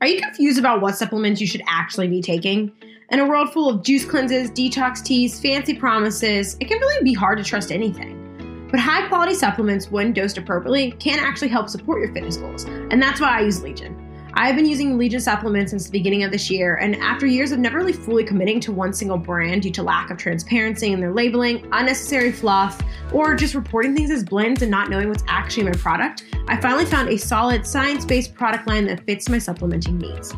Are you confused about what supplements you should actually be taking? In a world full of juice cleanses, detox teas, fancy promises, it can really be hard to trust anything. But high quality supplements, when dosed appropriately, can actually help support your fitness goals. And that's why I use Legion. I've been using Legion supplements since the beginning of this year, and after years of never really fully committing to one single brand due to lack of transparency in their labeling, unnecessary fluff, or just reporting things as blends and not knowing what's actually in my product, I finally found a solid science based product line that fits my supplementing needs.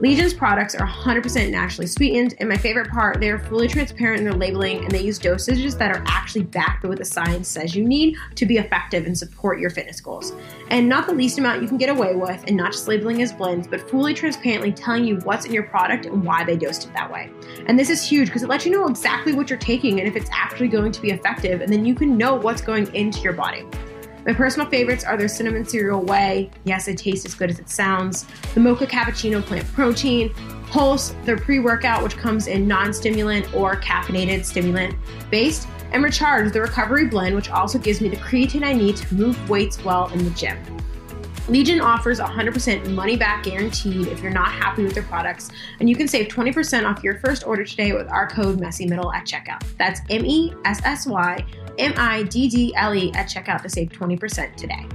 Legion's products are 100% naturally sweetened, and my favorite part, they are fully transparent in their labeling and they use dosages that are actually backed by what the science says you need to be effective and support your fitness goals. And not the least amount you can get away with, and not just labeling as blends, but fully transparently telling you what's in your product and why they dosed it that way. And this is huge because it lets you know exactly what you're taking and if it's actually going to be effective, and then you can know what's going into your body. My personal favorites are their cinnamon cereal whey. Yes, it tastes as good as it sounds. The mocha cappuccino plant protein. Pulse, their pre workout, which comes in non stimulant or caffeinated stimulant based. And Recharge, the recovery blend, which also gives me the creatine I need to move weights well in the gym. Legion offers 100% money back guaranteed if you're not happy with their products, and you can save 20% off your first order today with our code Messy Middle at checkout. That's M E S S Y M I D D L E at checkout to save 20% today.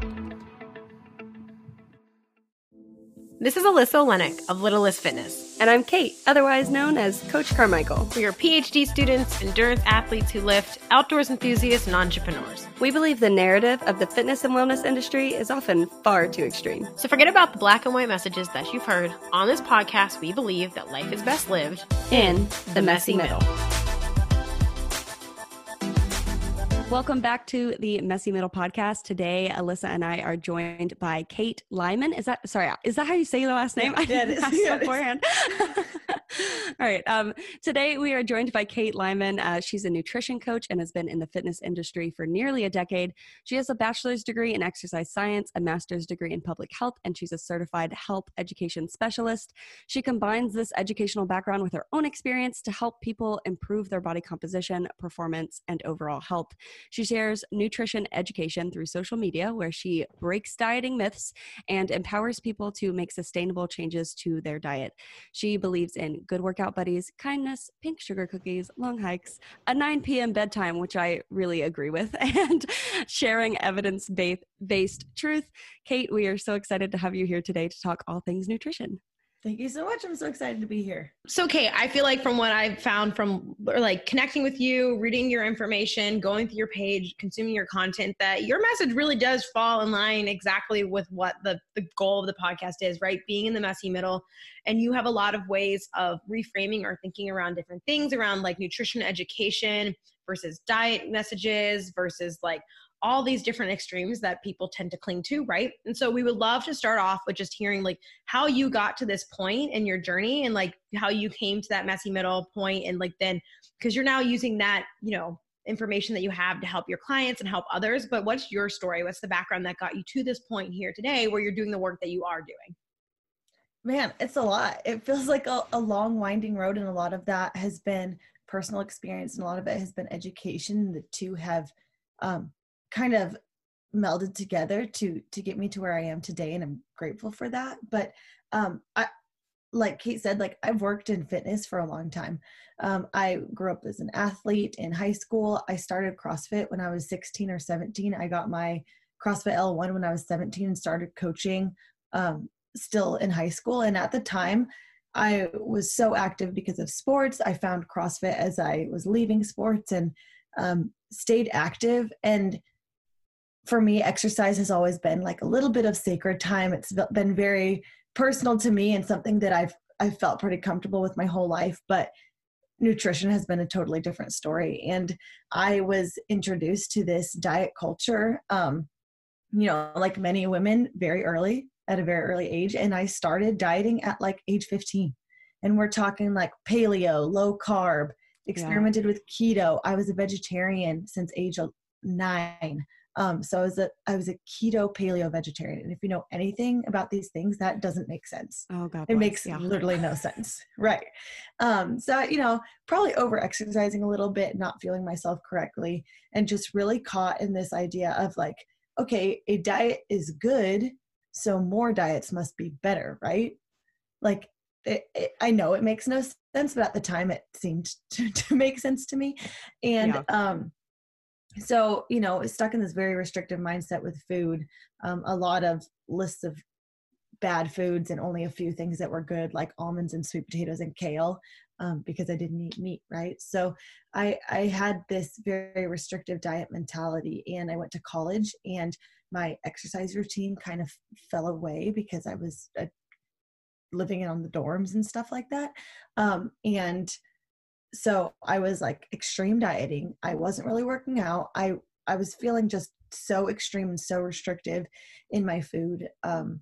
This is Alyssa Olenek of Littlest Fitness. And I'm Kate, otherwise known as Coach Carmichael. We are PhD students, endurance athletes who lift, outdoors enthusiasts, and entrepreneurs. We believe the narrative of the fitness and wellness industry is often far too extreme. So forget about the black and white messages that you've heard. On this podcast, we believe that life is best lived in the messy middle. Welcome back to the Messy Middle podcast. Today, Alyssa and I are joined by Kate Lyman. Is that sorry? Is that how you say your last name? Yeah, I didn't ask yeah, beforehand. All right. Um, today, we are joined by Kate Lyman. Uh, she's a nutrition coach and has been in the fitness industry for nearly a decade. She has a bachelor's degree in exercise science, a master's degree in public health, and she's a certified health education specialist. She combines this educational background with her own experience to help people improve their body composition, performance, and overall health. She shares nutrition education through social media, where she breaks dieting myths and empowers people to make sustainable changes to their diet. She believes in good workout buddies, kindness, pink sugar cookies, long hikes, a 9 p.m. bedtime, which I really agree with, and sharing evidence based truth. Kate, we are so excited to have you here today to talk all things nutrition. Thank you so much. I'm so excited to be here. So, Kate, I feel like from what I've found from like connecting with you, reading your information, going through your page, consuming your content, that your message really does fall in line exactly with what the, the goal of the podcast is, right? Being in the messy middle. And you have a lot of ways of reframing or thinking around different things around like nutrition education versus diet messages versus like all these different extremes that people tend to cling to, right? And so we would love to start off with just hearing like how you got to this point in your journey and like how you came to that messy middle point and like then because you're now using that, you know, information that you have to help your clients and help others, but what's your story? What's the background that got you to this point here today where you're doing the work that you are doing? Man, it's a lot. It feels like a, a long winding road and a lot of that has been personal experience and a lot of it has been education. The two have um, kind of melded together to to get me to where I am today and I'm grateful for that. But um I like Kate said like I've worked in fitness for a long time. Um I grew up as an athlete in high school. I started CrossFit when I was 16 or 17 I got my CrossFit L1 when I was 17 and started coaching um still in high school. And at the time I was so active because of sports. I found CrossFit as I was leaving sports and um stayed active. And for me, exercise has always been like a little bit of sacred time. It's been very personal to me and something that I've I've felt pretty comfortable with my whole life. But nutrition has been a totally different story. And I was introduced to this diet culture, um, you know, like many women, very early at a very early age. And I started dieting at like age 15. And we're talking like paleo, low carb, experimented yeah. with keto. I was a vegetarian since age nine. Um, so I was a I was a keto paleo vegetarian, and if you know anything about these things, that doesn't make sense. Oh God, it makes yeah. literally no sense, right? Um, so you know, probably over exercising a little bit, not feeling myself correctly, and just really caught in this idea of like, okay, a diet is good, so more diets must be better right like it, it, i know it makes no sense but at the time it seemed to, to make sense to me and yeah. um so you know stuck in this very restrictive mindset with food um, a lot of lists of bad foods and only a few things that were good like almonds and sweet potatoes and kale um, because i didn't eat meat right? So i i had this very restrictive diet mentality and i went to college and my exercise routine kind of fell away because i was uh, living on the dorms and stuff like that. Um, and so I was like extreme dieting. I wasn't really working out. I I was feeling just so extreme and so restrictive in my food. Um,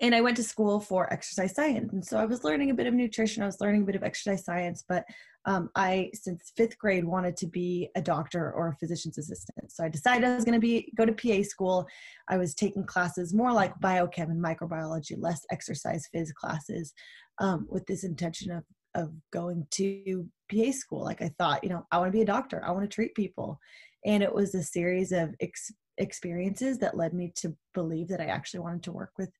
and I went to school for exercise science, and so I was learning a bit of nutrition. I was learning a bit of exercise science, but um, I, since fifth grade, wanted to be a doctor or a physician's assistant. So I decided I was going to be go to PA school. I was taking classes more like biochem and microbiology, less exercise phys classes, um, with this intention of of going to PA school. Like I thought, you know, I want to be a doctor. I want to treat people. And it was a series of ex- experiences that led me to believe that I actually wanted to work with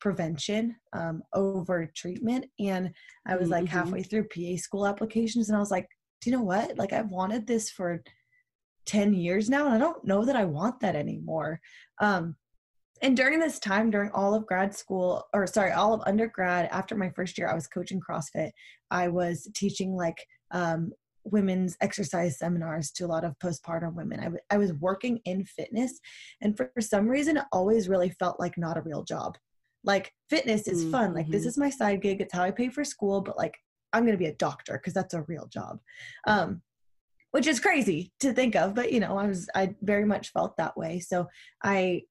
prevention um, over treatment. And I was like mm-hmm. halfway through PA school applications and I was like, do you know what? Like I've wanted this for 10 years now and I don't know that I want that anymore. Um, and during this time during all of grad school or sorry all of undergrad after my first year i was coaching crossfit. I was teaching like um, women's exercise seminars to a lot of postpartum women. I, w- I was working in fitness and for, some reason it always really felt like not a real job. Like fitness is mm-hmm. fun. Like this mm-hmm. is my side gig. It's how i pay for school but like i'm going to be a doctor because that's a real job. Um, which is crazy to think of but you know i was i very much felt that way. So i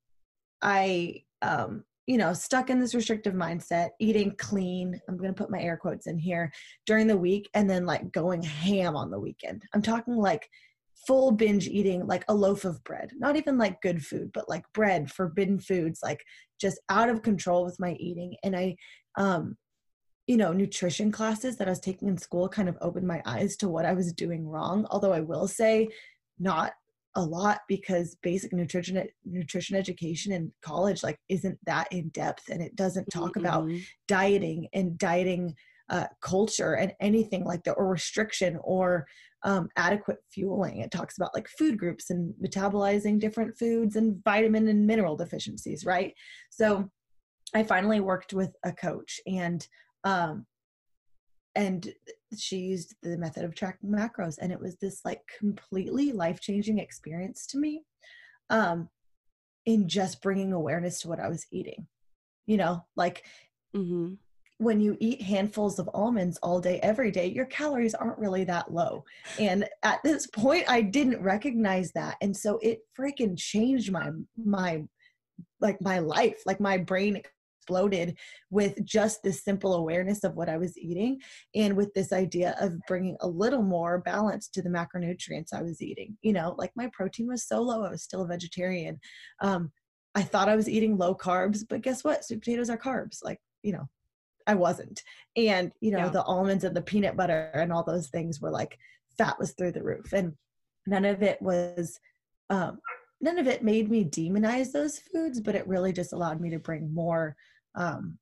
I, um, you know, stuck in this restrictive mindset, eating clean. I'm going to put my air quotes in here during the week and then like going ham on the weekend. I'm talking like full binge eating, like a loaf of bread, not even like good food, but like bread, forbidden foods, like just out of control with my eating. And I, um, you know, nutrition classes that I was taking in school kind of opened my eyes to what I was doing wrong. Although I will say, not a lot because basic nutrition nutrition education in college like isn't that in depth and it doesn't talk mm-hmm. about dieting and dieting uh, culture and anything like that or restriction or um, adequate fueling it talks about like food groups and metabolizing different foods and vitamin and mineral deficiencies right so i finally worked with a coach and um, and she used the method of tracking macros and it was this like completely life-changing experience to me um in just bringing awareness to what i was eating you know like mm-hmm. when you eat handfuls of almonds all day every day your calories aren't really that low and at this point i didn't recognize that and so it freaking changed my my like my life like my brain exploded with just this simple awareness of what I was eating and with this idea of bringing a little more balance to the macronutrients I was eating. You know, like my protein was so low, I was still a vegetarian. Um, I thought I was eating low carbs, but guess what? Sweet potatoes are carbs. Like, you know, I wasn't. And, you know, yeah. the almonds and the peanut butter and all those things were like fat was through the roof. And none of it was um, none of it made me demonize those foods, but it really just allowed me to bring more um,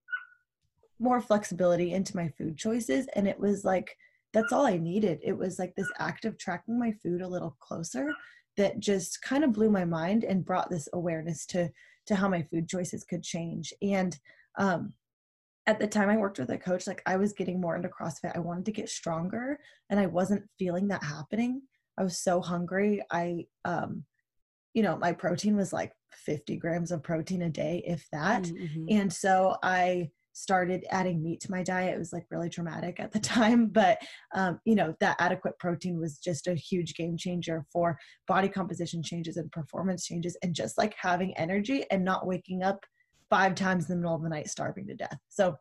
more flexibility into my food choices. And it was like, that's all I needed. It was like this act of tracking my food a little closer that just kind of blew my mind and brought this awareness to to how my food choices could change. And um, at the time I worked with a coach, like I was getting more into CrossFit. I wanted to get stronger and I wasn't feeling that happening. I was so hungry. I um, you know, my protein was like 50 grams of protein a day, if that. Mm-hmm. And so I started adding meat to my diet. It was like really traumatic at the time, but um, you know, that adequate protein was just a huge game changer for body composition changes and performance changes and just like having energy and not waking up five times in the middle of the night starving to death. So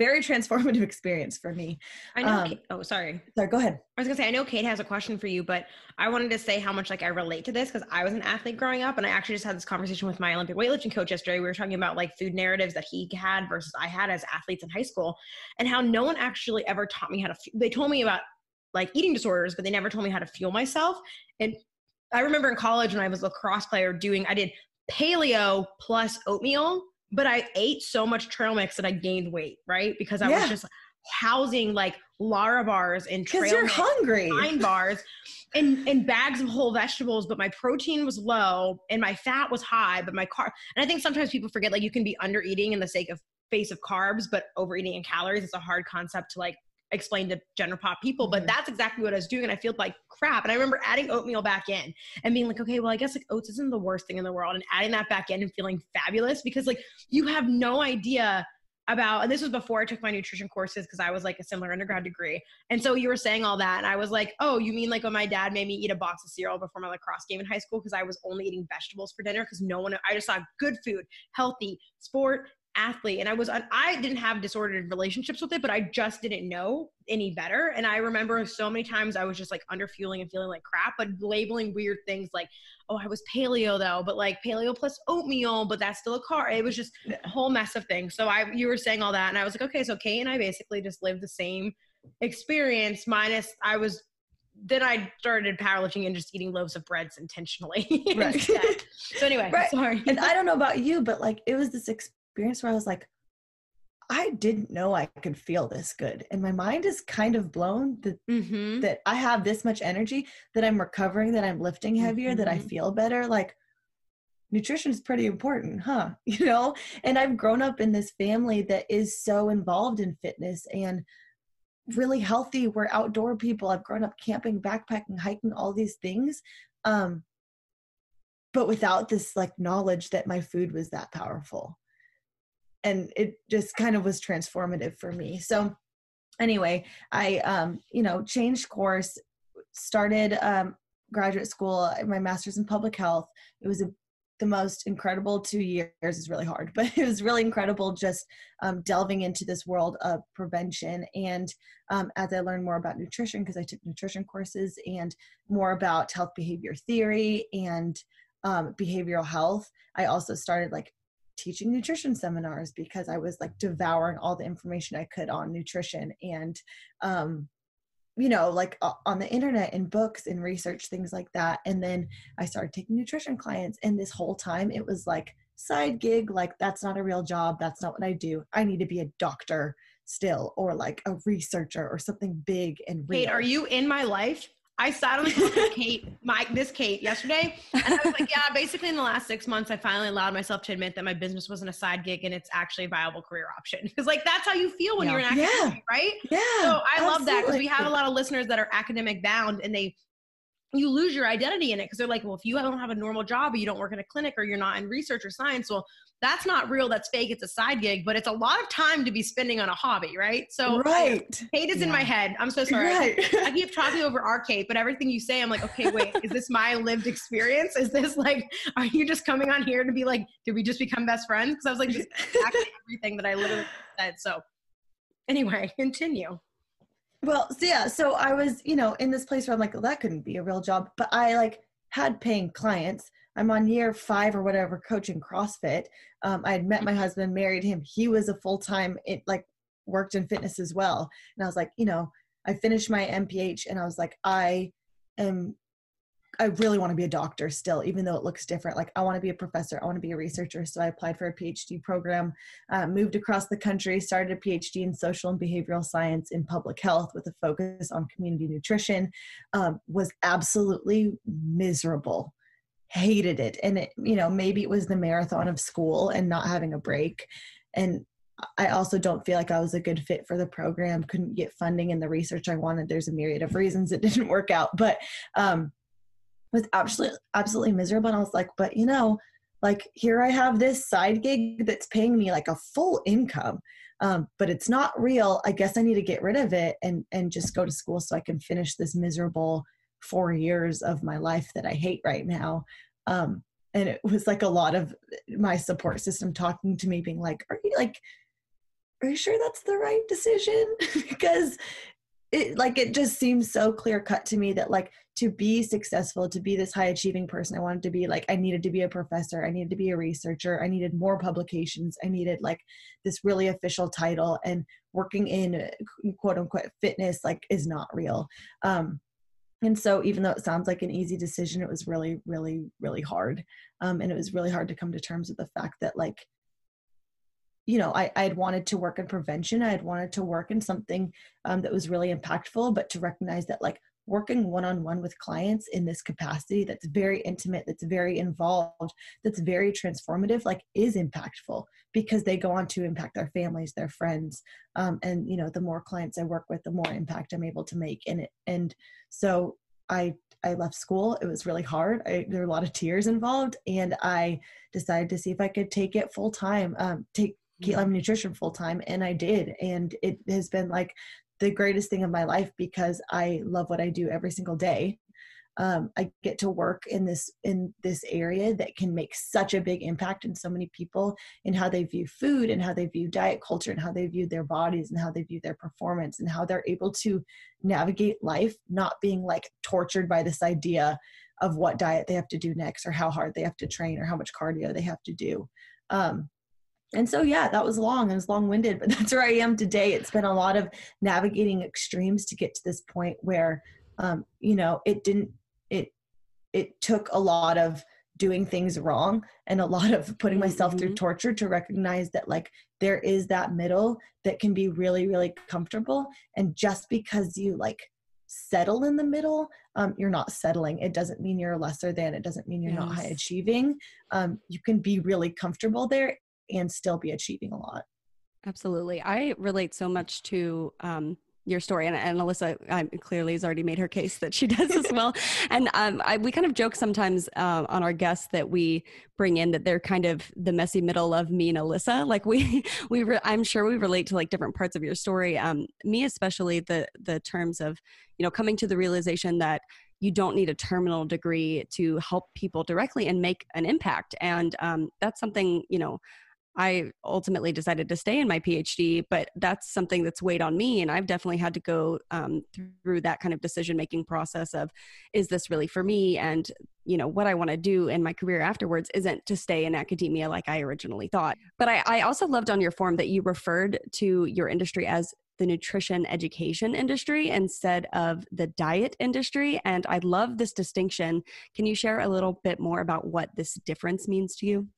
very transformative experience for me. I know. Um, Kate, oh, sorry. Sorry, go ahead. I was gonna say I know Kate has a question for you, but I wanted to say how much like I relate to this because I was an athlete growing up, and I actually just had this conversation with my Olympic weightlifting coach yesterday. We were talking about like food narratives that he had versus I had as athletes in high school, and how no one actually ever taught me how to. They told me about like eating disorders, but they never told me how to fuel myself. And I remember in college when I was a lacrosse player doing, I did paleo plus oatmeal but I ate so much trail mix that I gained weight, right? Because I Yeah. was just housing like Lara bars and trail you're mix, hungry. wine bars and and bags of whole vegetables, but my protein was low and my fat was high, but my carb and I think sometimes people forget like you can be under eating in the sake of face of carbs, but overeating in calories. is a hard concept to like explain to general pop people, but Mhm. that's exactly what I was doing. And I feel like crap. And I remember adding oatmeal back in and being like, okay, well, I guess like oats isn't the worst thing in the world. And adding that back in and feeling fabulous because like you have no idea about, and this was before I took my nutrition courses because I was like a similar undergrad degree. And so you were saying all that. And I was like, oh, you mean like when my dad made me eat a box of cereal before my lacrosse game in high school because I was only eating vegetables for dinner because no one, I just saw good food, healthy, sport, athlete and i was i didn't have disordered relationships with it but i just didn't know any better and i remember so many times i was just like under fueling and feeling like crap but labeling weird things like oh i was paleo though but like paleo plus oatmeal but that's still a car it was just a whole mess of things so i you were saying all that and i was like okay so kate and i basically just lived the same experience minus i was then I started powerlifting and just eating loaves of breads intentionally. Right. So anyway, Right. sorry. and I don't know about you, but like it was this experience where I was like, I didn't know I could feel this good. And my mind is kind of blown that, mm-hmm. that I have this much energy, that I'm recovering, that I'm lifting heavier, that I Mhm. feel better. Like nutrition is pretty important, huh? You know? And I've grown up in this family that is so involved in fitness and really healthy. We're outdoor people. I've grown up camping, backpacking, hiking, all these things. Um, but without this like knowledge that my food was that powerful and it just kind of was transformative for me. So anyway i um you know changed course started um graduate school my master's in public health. It was a, the most incredible two years is really hard but it was really incredible just um, delving into this world of prevention and um, as i learned more about nutrition because i took nutrition courses and more about health behavior theory and um, behavioral health i also started like teaching nutrition seminars because i was like devouring all the information i could on nutrition and um, you know like uh, on the internet and books and research things like that. And then i started taking nutrition clients and this whole time it was like side gig like that's not a real job that's not what i do. I need to be a doctor still or like a researcher or something big and real Kate, are you in my life? I sat on the phone with Kate, my this Kate, yesterday, and I was like, yeah, basically in the last six months, I finally allowed myself to admit that my business wasn't a side gig and it's actually a viable career option. Because like that's how you feel when Yeah. you're in Yeah. academia, right? yeah So I love that because we have a lot of listeners that are academic bound and they you lose your identity in it because they're like, well, if you don't have a normal job or you don't work in a clinic or you're not in research or science, well, that's not real. That's fake. It's a side gig, but it's a lot of time to be spending on a hobby, right? So I- right Kate is in my head. I'm so sorry. I keep- right I keep talking over our Kate, but everything you say, I'm like, okay, wait, is this my lived experience? Is this like, are you just coming on here to be like, did we just become best friends? Because I was like, this is exactly everything that I literally said. So, anyway, continue. Well, so yeah, so I was, you know, in this place where I'm like, well, that couldn't be a real job, but I like had paying clients. I'm on year five or whatever coaching CrossFit. Um, I had met my husband, married him. He was a full time, it like worked in fitness as well. And I was like, you know, I finished my MPH and I was like, I am, I really want to be a doctor still, even though it looks different. Like, I want to be a professor, I want to be a researcher. So I applied for a PhD program uh, moved across the country, started a PhD in social and behavioral science in public health with a focus on community nutrition. Um, was absolutely miserable, hated it, and it, you know maybe it was the marathon of school and not having a break, and I also don't feel like I was a good fit for the program. Couldn't get funding and the research I wanted. There's a myriad of reasons it didn't work out, but um, was absolutely absolutely miserable. And I was like, but you know, like here I have this side gig that's paying me like a full income, um, but it's not real. I guess I need to get rid of it and and just go to school so I can finish this miserable four years of my life that I hate right now. Um, and it was like a lot of my support system talking to me, being like, "Are you like, are you sure that's the right decision?" because it like it just seems so clear cut to me that like to be successful to be this high achieving person i wanted to be like i needed to be a professor i needed to be a researcher i needed more publications i needed like this really official title and working in quote unquote fitness like is not real um and so even though it sounds like an easy decision it was really really really hard um and it was really hard to come to terms with the fact that like you know, I, I had wanted to work in prevention. I had wanted to work in something um, that was really impactful, but to recognize that like working one-on-one with clients in this capacity that's very intimate that's very involved that's very transformative like is impactful because they go on to impact their families their friends um, and you know the more clients i work with the more impact i'm able to make in it. And so i i left school. It was really hard. I, there were a lot of tears involved and i decided to see if i could take it full time um, take Kate Lyman Nutrition full time, and I did, and it has been like the greatest thing of my life because I love what I do every single day. Um, I get to work in this in this area that can make such a big impact in so many people in how they view food and how they view diet culture and how they view their bodies and how they view their performance and how they're able to navigate life not being like tortured by this idea of what diet they have to do next or how hard they have to train or how much cardio they have to do. Um, and so yeah that was long and was long-winded but that's where i am today. It's been a lot of navigating extremes to get to this point where um, you know it didn't it it took a lot of doing things wrong and a lot of putting myself mm-hmm. through torture to recognize that like there is that middle that can be really really comfortable. And just because you like settle in the middle um, you're not settling. It doesn't mean you're lesser than. It doesn't mean you're yes. not high achieving. Um, you can be really comfortable there and still be achieving a lot. Absolutely. I relate so much to um, your story and, and alyssa um, clearly has already made her case that she does as well and um, I, we kind of joke sometimes uh, on our guests that we bring in that they're kind of the messy middle of me and alyssa like we we re- i'm sure we relate to like different parts of your story um, me especially the the terms of you know coming to the realization that you don't need a terminal degree to help people directly and make an impact and um, that's something you know I ultimately decided to stay in my PhD, but that's something that's weighed on me. And I've definitely had to go um, through that kind of decision making process of, is this really for me? And, you know, what I want to do in my career afterwards isn't to stay in academia like I originally thought. But I, I also loved on your form that you referred to your industry as the nutrition education industry instead of the diet industry. And I love this distinction. Can you share a little bit more about what this difference means to you?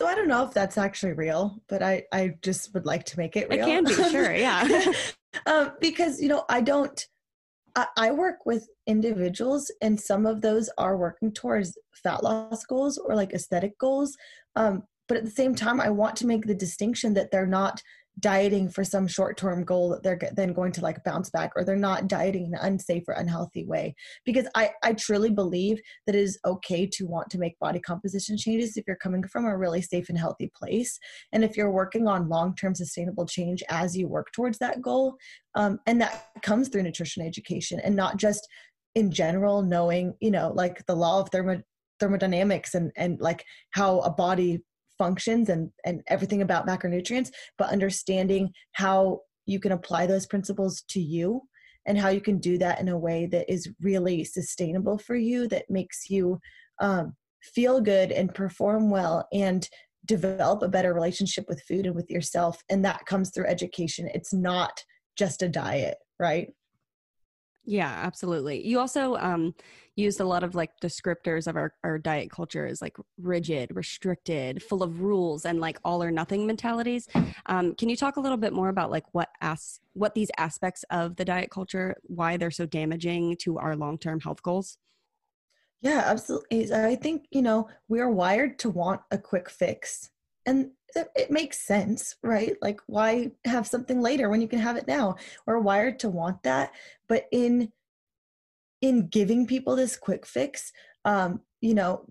So I don't know if that's actually real, but I I just would like to make it real. It can be, sure, yeah. um, because you know I don't. I, I work with individuals, and some of those are working towards fat loss goals or like aesthetic goals. Um, but at the same time, I want to make the distinction that they're not dieting for some short-term goal that they're then going to like bounce back or they're not dieting in an unsafe or unhealthy way. Because i i truly believe that it is okay to want to make body composition changes if you're coming from a really safe and healthy place. And if you're working on long-term sustainable change as you work towards that goal um, and that comes through nutrition education and not just in general knowing you know like the law of thermo thermodynamics and and like how a body functions and and everything about macronutrients but understanding how you can apply those principles to you and how you can do that in a way that is really sustainable for you that makes you um, feel good and perform well and develop a better relationship with food and with yourself. And that comes through education. It's not just a diet right yeah, absolutely. You also um, used a lot of like descriptors of our, our diet culture as like rigid, restricted, full of rules, and like all or nothing mentalities. Um, can you talk a little bit more about like what as what these aspects of the diet culture, why they're so damaging to our long term health goals? Yeah, absolutely. I think you know we are wired to want a quick fix, and it makes sense, right? Like, why have something later when you can have it now? We're wired to want that, but in in giving people this quick fix, um, you know,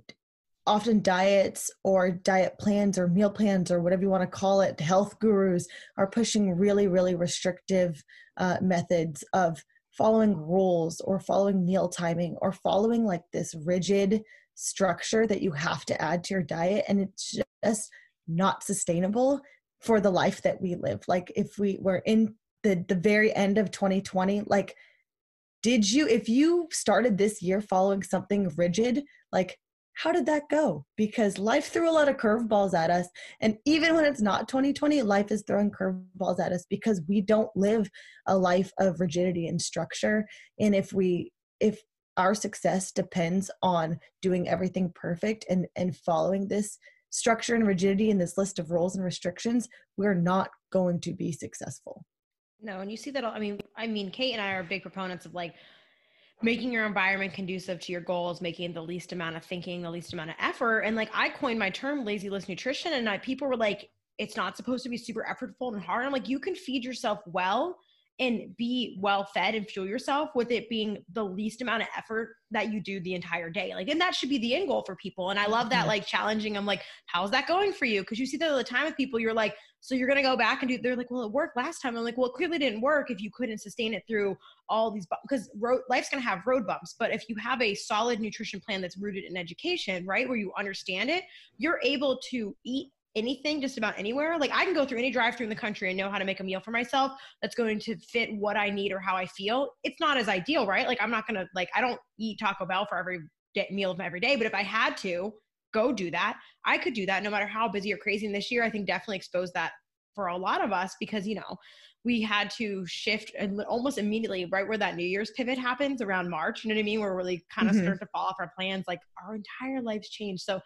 often diets or diet plans or meal plans or whatever you want to call it, health gurus are pushing really, really restrictive uh, methods of following rules or following meal timing or following like this rigid structure that you have to add to your diet, and it's just not sustainable for the life that we live. Like if we were in the the very end of 2020 like did you if you started this year following something rigid like how did that go? Because life threw a lot of curveballs at us. And even when it's not 2020 life is throwing curveballs at us because we don't live a life of rigidity and structure. And if we if our success depends on doing everything perfect and and following this structure and rigidity in this list of rules and restrictions, we're not going to be successful. No, and you see that. I mean, I mean, Kate and I are big proponents of like making your environment conducive to your goals, making the least amount of thinking, the least amount of effort. And like I coined my term lazy list nutrition, and I, people were like, it's not supposed to be super effortful and hard. I'm like, you can feed yourself well and be well fed and fuel yourself with it being the least amount of effort that you do the entire day. Like, and that should be the end goal for people. And I love that, like, challenging. I'm like, how's that going for you? Because you see that all the time with people, you're like, so you're going to go back and do, they're like, well, it worked last time. I'm like, well, it clearly didn't work if you couldn't sustain it through all these, because road, life's going to have road bumps. But if you have a solid nutrition plan that's rooted in education, right, where you understand it, you're able to eat anything just about anywhere. Like I can go through any drive through in the country and know how to make a meal for myself that's going to fit what I need or how I feel. It's not as ideal, right? Like I'm not going to like I don't eat Taco Bell for every day, meal of every day, but if I had to go do that, I could do that no matter how busy or crazy. And this year I think definitely exposed that for a lot of us because you know we had to shift and almost immediately right where that new year's pivot happens around march you know what i mean we're really kind of mm-hmm. start to fall off our plans like our entire lives changed so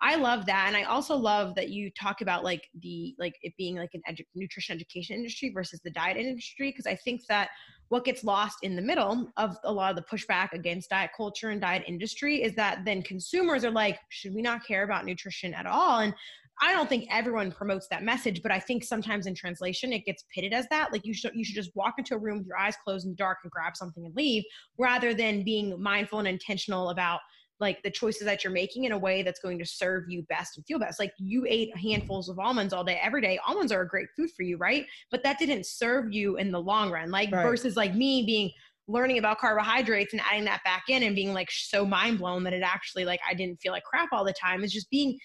I love that. And I also love that you talk about like the, like it being like an edu- nutrition education industry versus the diet industry. Cause I think that what gets lost in the middle of a lot of the pushback against diet culture and diet industry is that then consumers are like, should we not care about nutrition at all? And I don't think everyone promotes that message, but I think sometimes in translation it gets pitted as that. Like you should you should just walk into a room with your eyes closed in the dark and grab something and leave, rather than being mindful and intentional about like the choices that you're making in a way that's going to serve you best and feel best. Like you ate handfuls of almonds all day, every day. Almonds are a great food for you, right? But that didn't serve you in the long run. Like right. versus like me being learning about carbohydrates and adding that back in and being like so mind blown that it actually like I didn't feel like crap all the time is just being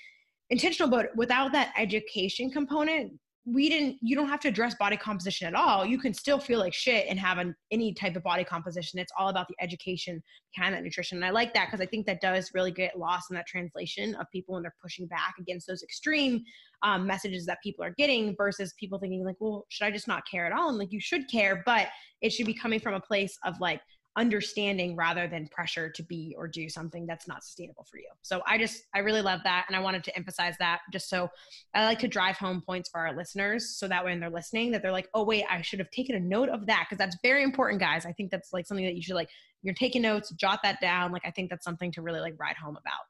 intentional but without that education component we didn't you don't have to address body composition at all. You can still feel like shit and have an, any type of body composition. It's all about the education behind that nutrition. And i like that because i think that does really get lost in that translation of people when they're pushing back against those extreme um, messages that people are getting versus people thinking like well should i just not care at all? And like you should care but it should be coming from a place of like understanding rather than pressure to be or do something that's not sustainable for you. So I just I really love that and I wanted to emphasize that just so I like to drive home points for our listeners so that when they're listening that they're like, "Oh wait, I should have taken a note of that" because that's very important guys. I think that's like something that you should like you're taking notes, jot that down. Like I think that's something to really like ride home about.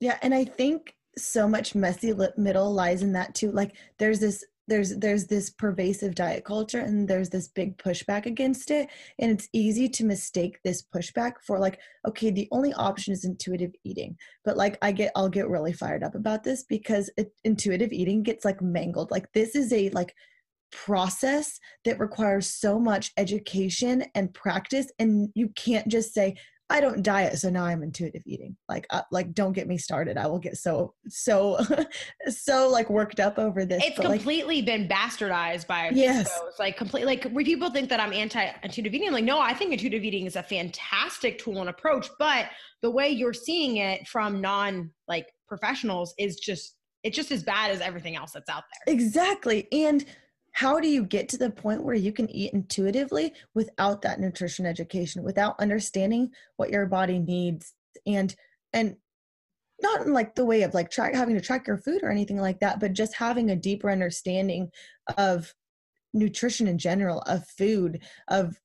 Yeah, and I think so much messy middle lies in that too. Like there's this there's there's this pervasive diet culture and there's this big pushback against it. And it's easy to mistake this pushback for like okay the only option is intuitive eating. But like i get i'll get really fired up about this because it, intuitive eating gets like mangled. Like this is a like process that requires so much education and practice. And you can't just say I don't diet, so now I'm intuitive eating. Like, uh, like don't get me started. I will get so, so, so like worked up over this. It's completely like, been bastardized by yes, shows. like completely. Like where people think that I'm anti-intuitive eating, I'm like no, I think intuitive eating is a fantastic tool and approach, but the way you're seeing it from non like professionals is just it's just as bad as everything else that's out there. Exactly, and how do you get to the point where you can eat intuitively without that nutrition education without understanding what your body needs? And and not in like the way of like track having to track your food or anything like that but just having a deeper understanding of nutrition in general of food of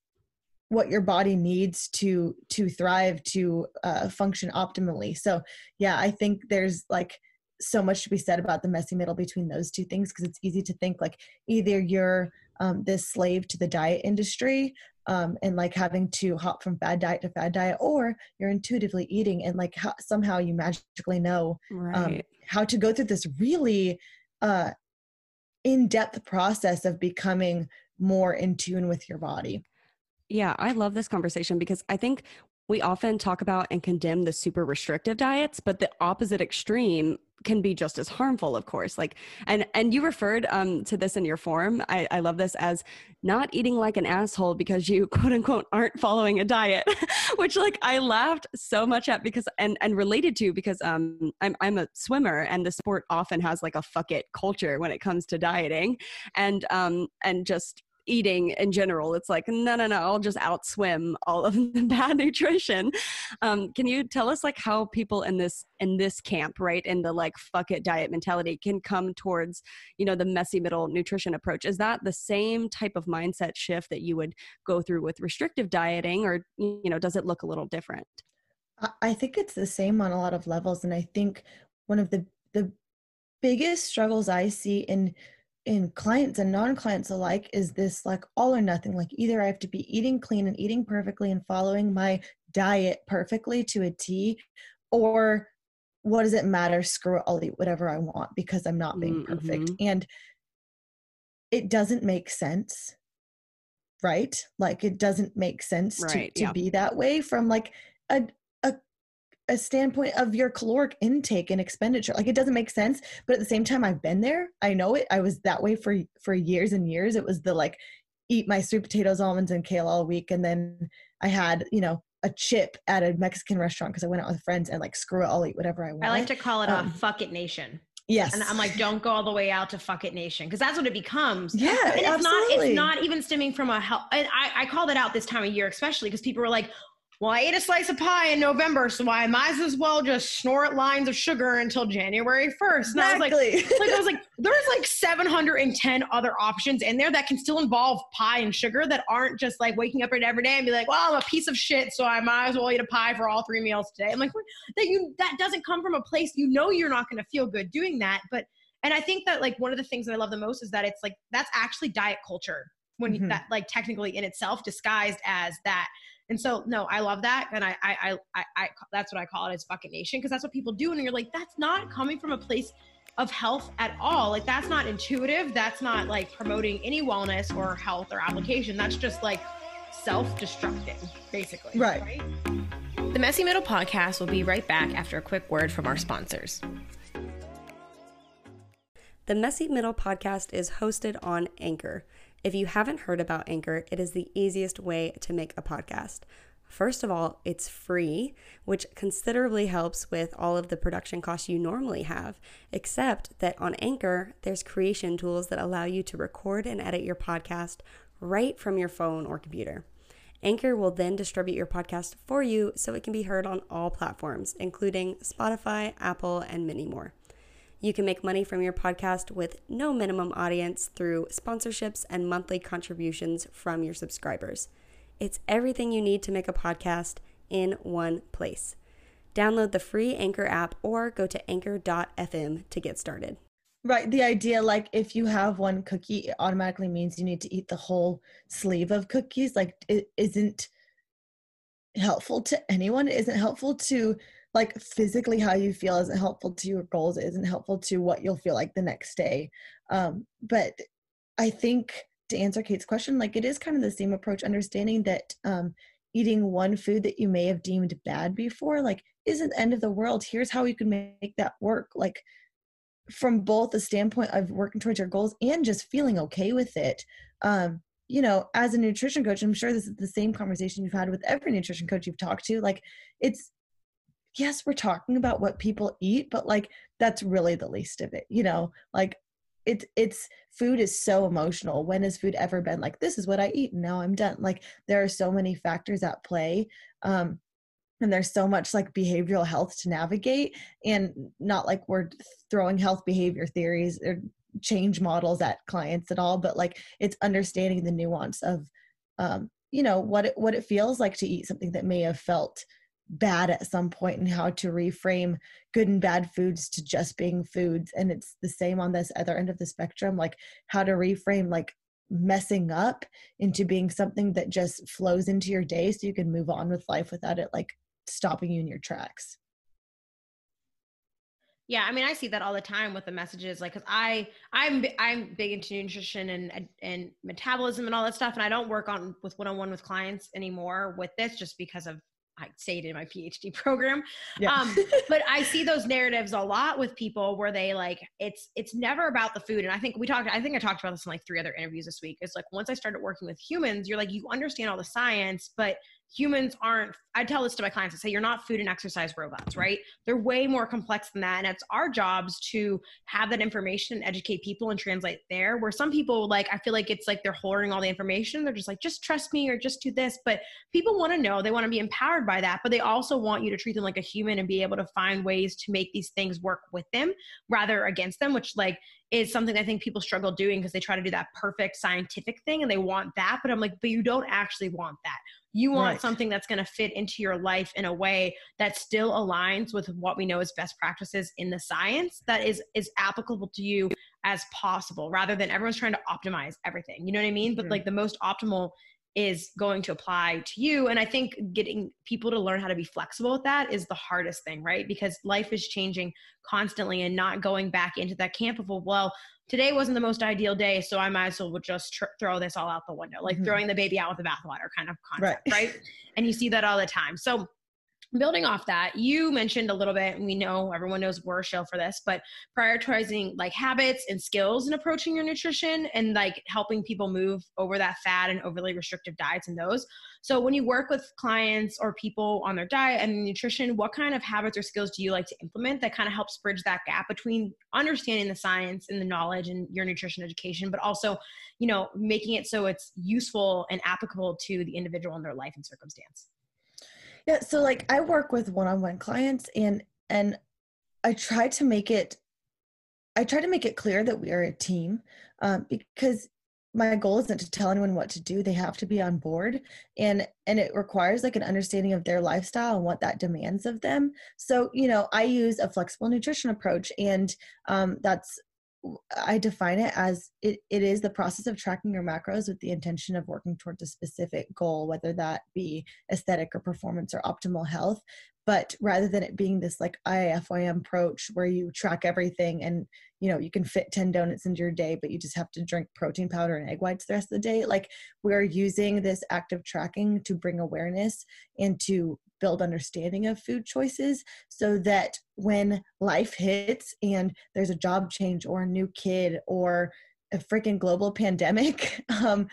what your body needs to to thrive to uh, function optimally. So yeah i think there's like so much to be said about the messy middle between those two things because it's easy to think like either you're um, this slave to the diet industry um, and like having to hop from fad diet to fad diet or you're intuitively eating and like how, somehow you magically know um, right. um, how to go through this really uh, in-depth process of becoming more in tune with your body yeah, I love this conversation because I think we often talk about and condemn the super restrictive diets but the opposite extreme can be just as harmful of course. Like and and you referred um, to this in your form. I, I love this as not eating like an asshole because you quote unquote aren't following a diet which like i laughed so much at because and and related to because um i'm i'm a swimmer and the sport often has like a fuck it culture when it comes to dieting. And um and just eating in general. It's like, no, no, no, I'll just outswim all of the bad nutrition. Um, can you tell us like how people in this in this camp, right, in the like fuck it diet mentality, can come towards you know the messy middle nutrition approach? Is that the same type of mindset shift that you would go through with restrictive dieting, or you know, does it look a little different? I think it's the same on a lot of levels, and I think one of the the biggest struggles I see in in clients and non-clients alike is this like all or nothing like either i have to be eating clean and eating perfectly and following my diet perfectly to a t or what does it matter screw it i'll eat whatever i want because i'm not being mm-hmm. perfect and it doesn't make sense right like it doesn't make sense right, to, to yeah. be that way from like a, a standpoint of your caloric intake and expenditure like it doesn't make sense but at the same time i've been there i know it i was that way for for years and years it was the like eat my sweet potatoes almonds and kale all week and then i had you know a chip at a mexican restaurant because i went out with friends and like screw it i'll eat whatever i want i like to call it um, a fuck it nation Yes. And I'm like, don't go all the way out to fuck it nation. Cause that's what it becomes. Yeah. And it's absolutely. not, it's not even stemming from a health. And I, I call that out this time of year, especially because people are like, well, I ate a slice of pie in November, so I might as well just snort lines of sugar until January 1st. And exactly. I was like, like I was like, there's like 710 other options in there that can still involve pie and sugar that aren't just like waking up every day and be like, well, I'm a piece of shit, so I might as well eat a pie for all three meals today. I'm like, that you that doesn't come from a place you know you're not going to feel good doing that, but and I think that like one of the things that I love the most is that it's like that's actually diet culture when mm-hmm. that like technically in itself disguised as that and so, no, I love that, and I, I, I, I that's what I call it as fucking nation because that's what people do, and you're like, that's not mm-hmm. coming from a place of health at all. Like that's not intuitive. That's not like promoting any wellness or health or application. That's just like self-destructing, basically. Right. right? The Messy Middle podcast will be right back after a quick word from our sponsors. The Messy Middle podcast is hosted on Anchor. If you haven't heard about Anchor, it is the easiest way to make a podcast. First of all, it's free, which considerably helps with all of the production costs you normally have, except that on Anchor, there's creation tools that allow you to record and edit your podcast right from your phone or computer. Anchor will then distribute your podcast for you so it can be heard on all platforms, including Spotify, Apple, and many more. You can make money from your podcast with no minimum audience through sponsorships and monthly contributions from your subscribers. It's everything you need to make a podcast in one place. Download the free Anchor app or go to anchor.fm to get started. Right. The idea, like, if you have one cookie, it automatically means you need to eat the whole sleeve of cookies. Like, it isn't helpful to anyone. It isn't helpful to like physically how you feel isn't helpful to your goals isn't helpful to what you'll feel like the next day. Um, but i think to answer kate's question like it is kind of the same approach understanding that um, eating one food that you may have deemed bad before like isn't the end of the world. Here's how you can make that work. Like from both the standpoint of working towards your goals and just feeling okay with it um, you know as a nutrition coach i'm sure this is the same conversation you've had with every nutrition coach you've talked to like it's yes, we're talking about what people eat, but like that's really the least of it, you know? Like it's it's food is so emotional. When has food ever been like this is what I eat and now I'm done? Like there are so many factors at play. Um and there's so much like behavioral health to navigate and not like we're throwing health behavior theories or change models at clients at all but like it's understanding the nuance of um you know what it what it feels like to eat something that may have felt bad at some point and how to reframe good and bad foods to just being foods. And it's the same on this other end of the spectrum like how to reframe like messing up into being something that just flows into your day so you can move on with life without it like stopping you in your tracks. Yeah, I mean, I see that all the time with the messages, like, cause I, I'm, I'm big into nutrition and and metabolism and all that stuff, and I don't work on with one on one with clients anymore with this just because of I say it in my PhD program. Yeah. Um, but I see those narratives a lot with people where they like it's it's never about the food. And I think we talked I think I talked about this in like three other interviews this week. It's like once I started working with humans, you're like you understand all the science, but humans aren't i tell this to my clients i say you're not food and exercise robots right? They're way more complex than that and it's our jobs to have that information and educate people and translate there where some people like i feel like it's like they're hoarding all the information they're just like just trust me or just do this but people want to know they want to be empowered by that but they also want you to treat them like a human and be able to find ways to make these things work with them rather against them which like is something I think people struggle doing because they try to do that perfect scientific thing and they want that. But I'm like, but you don't actually want that. You want right. something that's going to fit into your life in a way that still aligns with what we know as best practices in the science that is is applicable to you as possible rather than everyone's trying to optimize everything. You know what I mean? But mm-hmm. like the most optimal is going to apply to you. And I think getting people to learn how to be flexible with that is the hardest thing, right? Because life is changing constantly and not going back into that camp of, well, today wasn't the most ideal day, so I might as well just tr- throw this all out the window, like mm-hmm. throwing the baby out with the bathwater kind of concept, right. right? And you see that all the time. So building off that you mentioned a little bit and we know everyone knows we're a show for this but prioritizing like habits and skills in approaching your nutrition and like helping people move over that fat and overly restrictive diets and those. So when you work with clients or people on their diet and nutrition what kind of habits or skills do you like to implement that kind of helps bridge that gap between understanding the science and the knowledge and your nutrition education but also you know making it so it's useful and applicable to the individual in their life and circumstance yeah, so like I work with one-on-one clients and and I try to make it I try to make it clear that we are a team um, because my goal isn't to tell anyone what to do they have to be on board and and it requires like an understanding of their lifestyle and what that demands of them. So you know i use a flexible nutrition approach and um, that's I define it as it, it is the process of tracking your macros with the intention of working towards a specific goal, whether that be aesthetic or performance or optimal health. But rather than it being this like IFYM approach where you track everything and you know you can fit 10 donuts into your day, but you just have to drink protein powder and egg whites the rest of the day, like we're using this active tracking to bring awareness and to build understanding of food choices so that when life hits and there's a job change or a new kid or a freaking global pandemic um,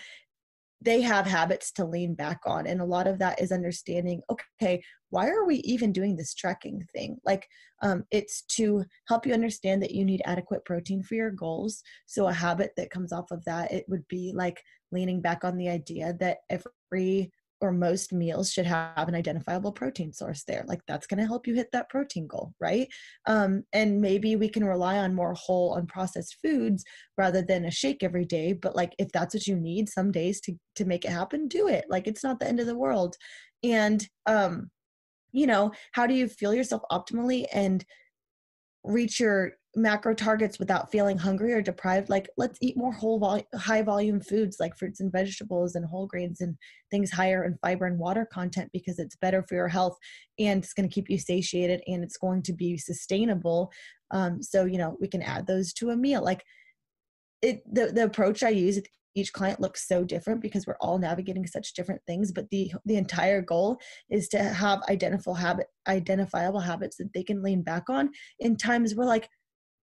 they have habits to lean back on and a lot of that is understanding okay why are we even doing this tracking thing? Like um, it's to help you understand that you need adequate protein for your goals. So a habit that comes off of that it would be like leaning back on the idea that every or most meals should have an identifiable protein source there like that's going to help you hit that protein goal right? Um, and maybe we can rely on more whole unprocessed foods rather than a shake every day but like if that's what you need some days to to make it happen do it like it's not the end of the world. And um you know how do you feel yourself optimally and reach your macro targets without feeling hungry or deprived like let's eat more whole vol- high volume foods like fruits and vegetables and whole grains and things higher in fiber and water content because it's better for your health and it's going to keep you satiated and it's going to be sustainable. Um, so you know we can add those to a meal. Like it the, the approach i use each client looks so different because we're all navigating such different things but the the entire goal is to have identifiable habit identifiable habits that they can lean back on in times where like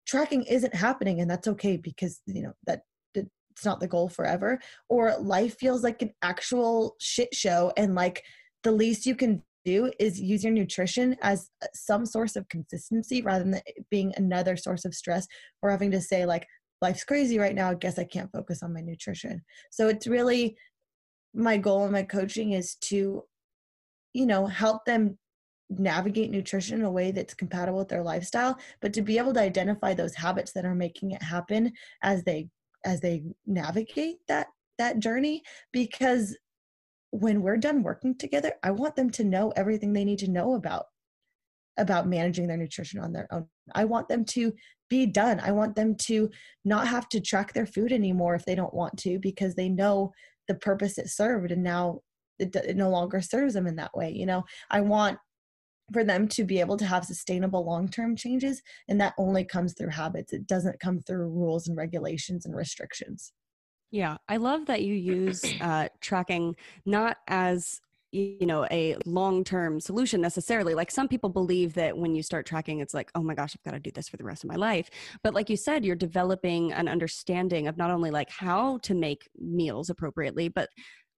tracking isn't happening and that's okay because you know that it's not the goal forever or life feels like an actual shit show and like the least you can do is use your nutrition as uh, some source of consistency rather than being another source of stress or having to say like life's crazy right now i guess i can't focus on my nutrition. So it's really my goal in my coaching is to you know help them navigate nutrition in a way that's compatible with their lifestyle but to be able to identify those habits that are making it happen as they as they navigate that that journey because when we're done working together i want them to know everything they need to know about about managing their nutrition on their own. I want them to be done. I want them to not have to track their food anymore if they don't want to because they know the purpose it served and now it, it no longer serves them in that way you know? I want for them to be able to have sustainable long-term changes and that only comes through habits. It doesn't come through rules and regulations and restrictions. Yeah i love that you use uh, tracking not as you know a long-term solution necessarily. Like some people believe that when you start tracking it's like oh my gosh i've got to do this for the rest of my life. But like you said you're developing an understanding of not only like how to make meals appropriately but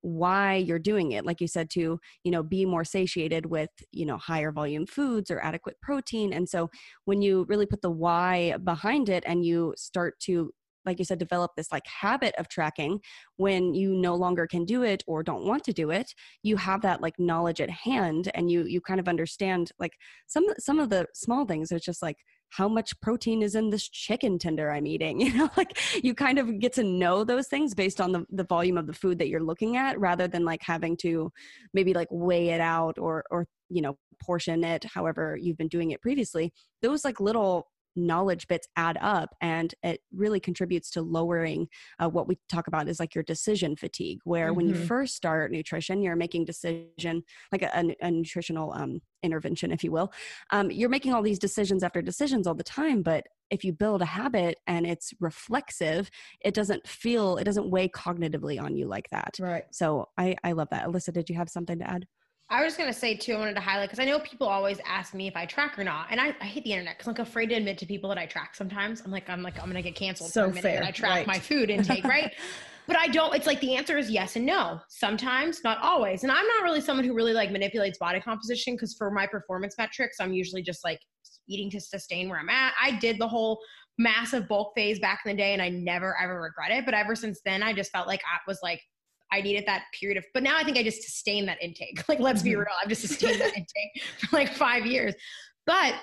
why you're doing it. Like you said to you know be more satiated with you know higher volume foods or adequate protein. And so when you really put the why behind it and you start to like you said develop this like habit of tracking when you no longer can do it or don't want to do it you have that like knowledge at hand and you you kind of understand like some some of the small things it's just like how much protein is in this chicken tender I'm eating. You know, like you kind of get to know those things based on the, the volume of the food that you're looking at rather than like having to maybe like weigh it out or, or, you know, portion it however you've been doing it previously. Those like little knowledge bits add up and it really contributes to lowering uh, what we talk about is like your decision fatigue where mm-hmm. when you mm-hmm. first start nutrition you're making decision like a, a nutritional um, intervention if you will um, you're making all these decisions after decisions all the time but if you build a habit and it's reflexive it doesn't feel it doesn't weigh cognitively on you like that right so i i love that alyssa did you have something to add I was just gonna say too. I wanted to highlight because I know people always ask me if I track or not, and I, I hate the internet because I'm like afraid to admit to people that I track. Sometimes I'm like I'm like I'm gonna get canceled so for a minute fair. that I track right. my food intake, right? but I don't. It's like the answer is yes and no. Sometimes, not always. And I'm not really someone who really like manipulates body composition because for my performance metrics, I'm usually just like eating to sustain where I'm at. I did the whole massive bulk phase back in the day, and I never ever regret it. But ever since then, I just felt like I was like I needed that period of, but now I think I just sustain that intake. Like, let's be mm-hmm. real, I've just sustained that intake for like five years. But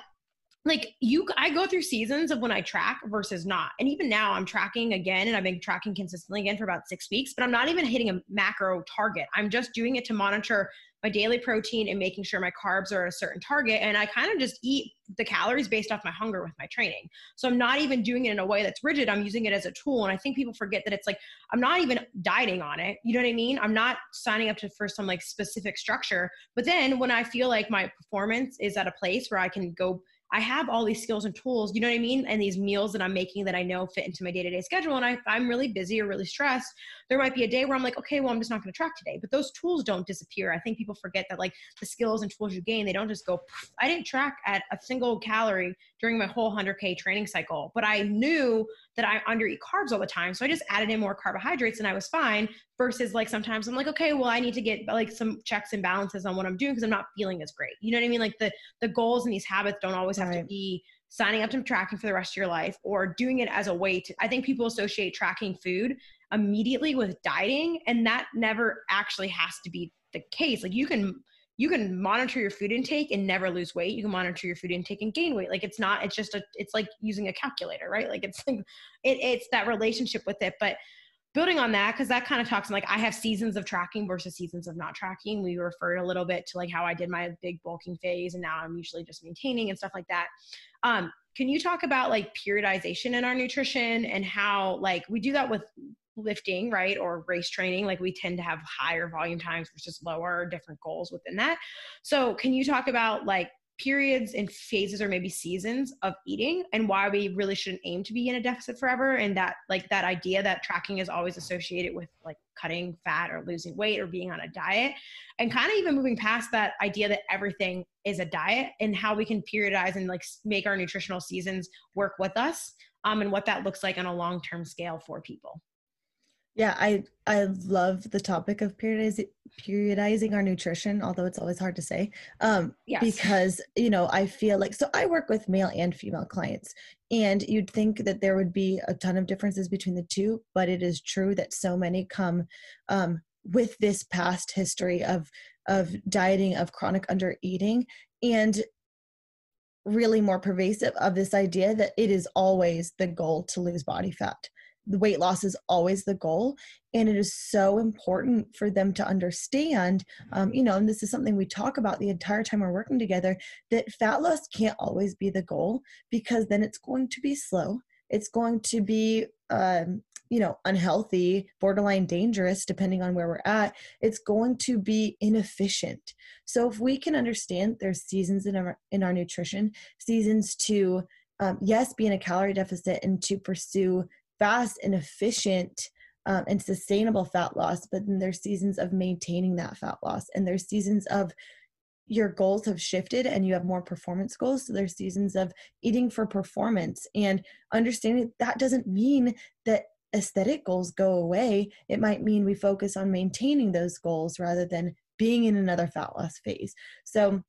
like you i go through seasons of when i track versus not and even now i'm tracking again and i've been tracking consistently again for about six weeks but i'm not even hitting a macro target i'm just doing it to monitor my daily protein and making sure my carbs are at a certain target. And I kind of just eat the calories based off my hunger with my training. So I'm not even doing it in a way that's rigid. I'm using it as a tool. And I think people forget that it's like, I'm not even dieting on it. You know what I mean? I'm not signing up to for some like specific structure. But then when I feel like my performance is at a place where I can go I have all these skills and tools, you know what I mean? And these meals that I'm making that I know fit into my day to day schedule. And I, I'm really busy or really stressed, there might be a day where I'm like, okay, well, I'm just not going to track today. But those tools don't disappear. I think people forget that like the skills and tools you gain, they don't just go, I didn't track at a single calorie during my whole 100K training cycle, but I knew that I under eat carbs all the time. So I just added in more carbohydrates and I was fine versus like sometimes I'm like, okay, well, I need to get like some checks and balances on what I'm doing because I'm not feeling as great. You know what I mean? Like the, the goals and these habits don't always have right. to be signing up to tracking for the rest of your life or doing it as a way to, I think people associate tracking food immediately with dieting and that never actually has to be the case. Like you can, you can monitor your food intake and never lose weight. You can monitor your food intake and gain weight. Like it's not, it's just a, it's like using a calculator, right? Like it's like, it, it's that relationship with it. But building on that, because that kind of talks like I have seasons of tracking versus seasons of not tracking. We referred a little bit to like how I did my big bulking phase and now I'm usually just maintaining and stuff like that. Um, can you talk about like periodization in our nutrition and how like we do that with lifting, right, or race training, like we tend to have higher volume times versus lower, different goals within that. So, can you talk about like periods and phases or maybe seasons of eating and why we really shouldn't aim to be in a deficit forever and that like that idea that tracking is always associated with like cutting fat or losing weight or being on a diet and kind of even moving past that idea that everything is a diet and how we can periodize and like make our nutritional seasons work with us um, and what that looks like on a long-term scale for people yeah, I I love the topic of periodizing periodizing our nutrition, although it's always hard to say. Um, yes. because you know I feel like so I work with male and female clients, and you'd think that there would be a ton of differences between the two, but it is true that so many come um, with this past history of of dieting, of chronic under eating, and really more pervasive of this idea that it is always the goal to lose body fat the weight loss is always the goal and it is so important for them to understand um, you know and this is something we talk about the entire time we're working together that fat loss can't always be the goal because then it's going to be slow. It's going to be um, you know unhealthy borderline dangerous depending on where we're at. It's going to be inefficient. So if we can understand there's seasons in our in our nutrition seasons to um, yes be in a calorie deficit and to pursue fast and efficient um, and sustainable fat loss, but then there's seasons of maintaining that fat loss, and there's seasons of your goals have shifted and you have more performance goals. So there's seasons of eating for performance and understanding that doesn't mean that aesthetic goals go away, it might mean we focus on maintaining those goals rather than being in another fat loss phase. So,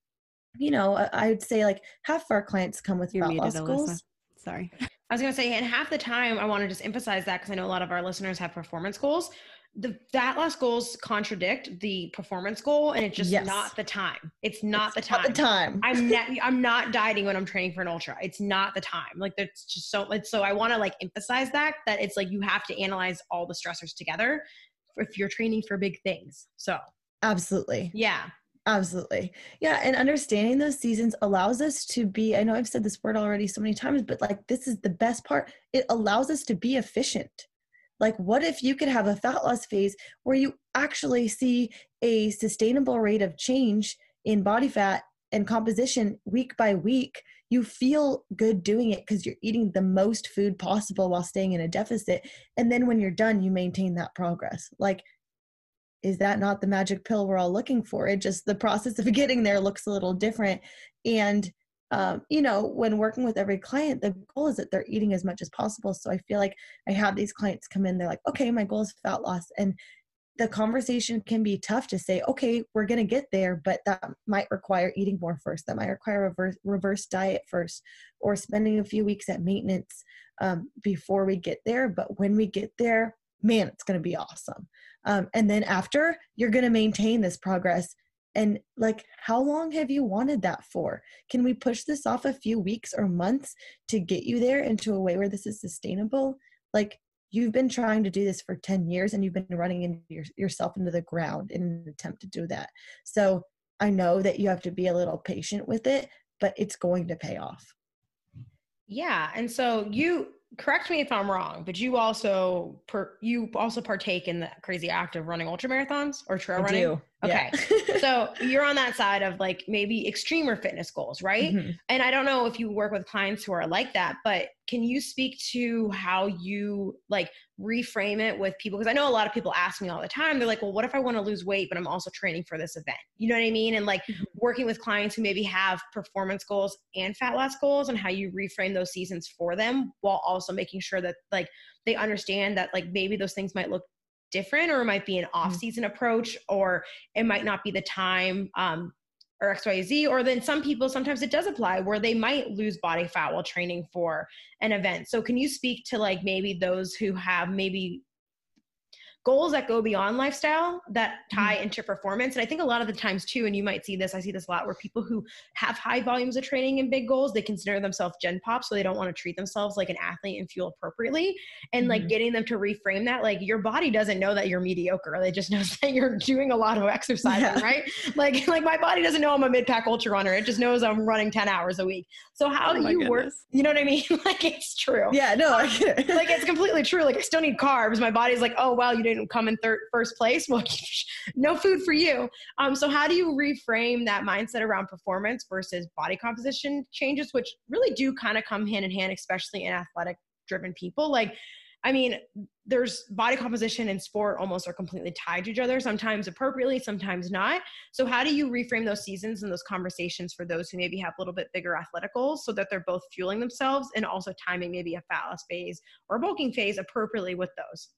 you know, I would say like half of our clients come with You're fat loss goals. Sorry. I was going to say, and half the time, I want to just emphasize that because I know a lot of our listeners have performance goals. The fat loss goals contradict the performance goal and it's just yes. not the time. It's not it's the time not the time. i'm not i'm not dieting when i'm training for an ultra. It's not the time. Like that's just so it's so i want to like emphasize that that it's like you have to analyze all the stressors together if you're training for big things so. Absolutely. Yeah Absolutely. Yeah. And understanding those seasons allows us to be, I know I've said this word already so many times, but like this is the best part. It allows us to be efficient. Like, what if you could have a fat loss phase where you actually see a sustainable rate of change in body fat and composition week by week? You feel good doing it because you're eating the most food possible while staying in a deficit. And then when you're done, you maintain that progress. Like, is that not the magic pill we're all looking for? It just the process of getting there looks a little different. And um, you know, when working with every client, the goal is that they're eating as much as possible. So I feel like I have these clients come in, they're like, okay, my goal is fat loss. And the conversation can be tough to say, okay, we're going to get there, but that might require eating more first. That might require a reverse, reverse diet first, or spending a few weeks at maintenance um, before we get there. But when we get there, man, it's going to be awesome. Um, and then after, you're going to maintain this progress. And like how long have you wanted that for? Can we push this off a few weeks or months to get you there into a way where this is sustainable? Like you've been trying to do this for 10 years and you've been running your, yourself into the ground in an attempt to do that. So i know that you have to be a little patient with it but it's going to pay off. Yeah and so you correct me if I'm wrong, but you also per, you also partake in the crazy act of running ultra marathons or trail I running. Do. Okay. Yeah. so you're on that side of like maybe extremer fitness goals, right? Mm-hmm. And I don't know if you work with clients who are like that, but can you speak to how you like reframe it with people? Because I know a lot of people ask me all the time, they're like, well, what if I want to lose weight, but I'm also training for this event? You know what I mean? And like mm-hmm. working with clients who maybe have performance goals and fat loss goals and how you reframe those seasons for them while also making sure that like they understand that like maybe those things might look different or it might be an off mm. season approach or it might not be the time um, or xyz or then some people sometimes it does apply where they might lose body fat while training for an event so can you speak to like maybe those who have maybe goals that go beyond lifestyle that tie mm-hmm. into performance. And I think a lot of the times too, and you might see this, I see this a lot where people who have high volumes of training and big goals, they consider themselves gen pop. So they don't want to treat themselves like an athlete and fuel appropriately. And mm-hmm. like getting them to reframe that, like your body doesn't know that you're mediocre. They just knows that you're doing a lot of exercise, yeah. right? Like, like my body doesn't know I'm a mid pack ultra runner. It just knows I'm running 10 hours a week. So how oh do you goodness. work? You know what I mean? like it's true. Yeah, no, like it's completely true. Like I still need carbs. My body's like, oh, well, you didn't didn't come in third first place well no food for you um, so how do you reframe that mindset around performance versus body composition changes which really do kind of come hand in hand especially in athletic driven people like I mean, there's body composition and sport almost are completely tied to each other, sometimes appropriately, sometimes not. So, how do you reframe those seasons and those conversations for those who maybe have a little bit bigger athletic goals so that they're both fueling themselves and also timing maybe a loss phase or a bulking phase appropriately with those?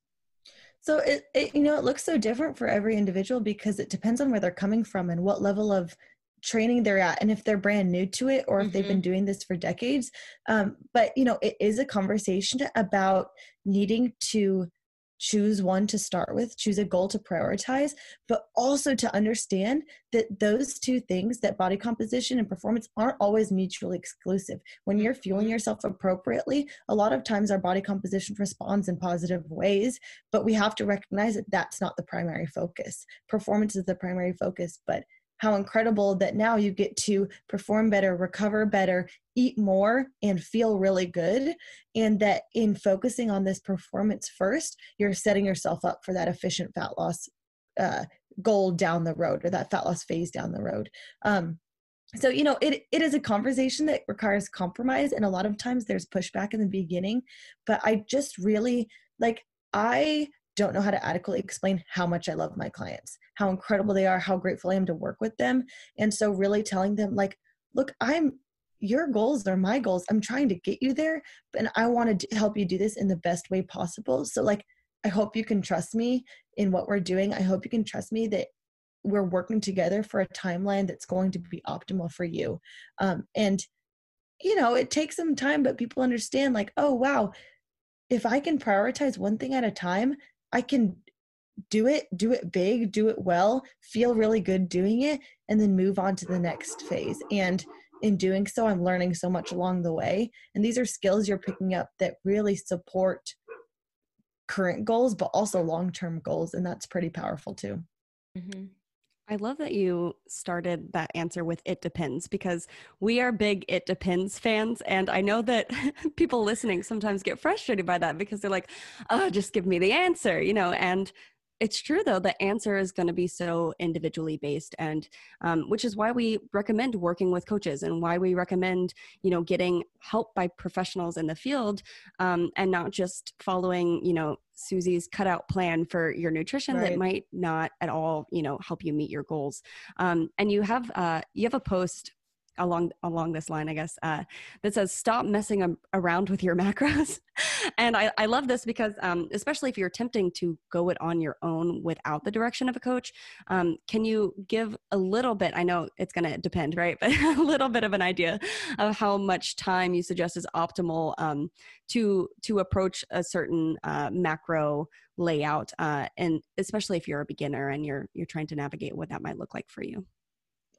So it, it, you know it looks so different for every individual because it depends on where they're coming from and what level of training they're at and if they're brand new to it or if mm-hmm. they've been doing this for decades um, but you know it is a conversation about needing to choose one to start with, choose a goal to prioritize, but also to understand that those two things, that body composition and performance, aren't always mutually exclusive. When you're fueling mm-hmm. yourself appropriately, a lot of times our body composition responds in positive ways, but we have to recognize that that's not the primary focus. Performance is the primary focus, but how incredible that now you get to perform better, recover better, eat more, and feel really good. And that in focusing on this performance first, you're setting yourself up for that efficient fat loss uh, goal down the road or that fat loss phase down the road. Um, so you know it, it is a conversation that requires compromise and a lot of times there's pushback in the beginning but i just really like i don't know how to adequately explain how much I love my clients, how incredible they are, how grateful I am to work with them. And so, really telling them, like, look, I'm your goals are my goals. I'm trying to get you there, and I want to help you do this in the best way possible. So, like, I hope you can trust me in what we're doing. I hope you can trust me that we're working together for a timeline that's going to be optimal for you. Um, and, you know, it takes some time, but people understand, like, oh, wow, if I can prioritize one thing at a time, I can do it, do it big, do it well, feel really good doing it, and then move on to the next phase. And in doing so, I'm learning so much along the way. And these are skills you're picking up that really support current goals, but also long term goals. And that's pretty powerful too. Mm-hmm. I love that you started that answer with it depends because we are big it depends fans. And I know that people listening sometimes get frustrated by that because they're like, oh, just give me the answer, you know, and it's true though the answer is going to be so individually based and um, which is why we recommend working with coaches and why we recommend you know getting help by professionals in the field um, and not just following you know susie's cutout plan for your nutrition right. that might not at all you know help you meet your goals um, and you have uh, you have a post along along this line, I guess, uh, that says stop messing around with your macros. and I, I love this because, um, especially if you're attempting to go it on your own without the direction of a coach, um, can you give a little bit? I know it's going to depend, right? But a little bit of an idea of how much time you suggest is optimal um, to to approach a certain uh, macro layout, uh, and especially if you're a beginner and you're you're trying to navigate what that might look like for you.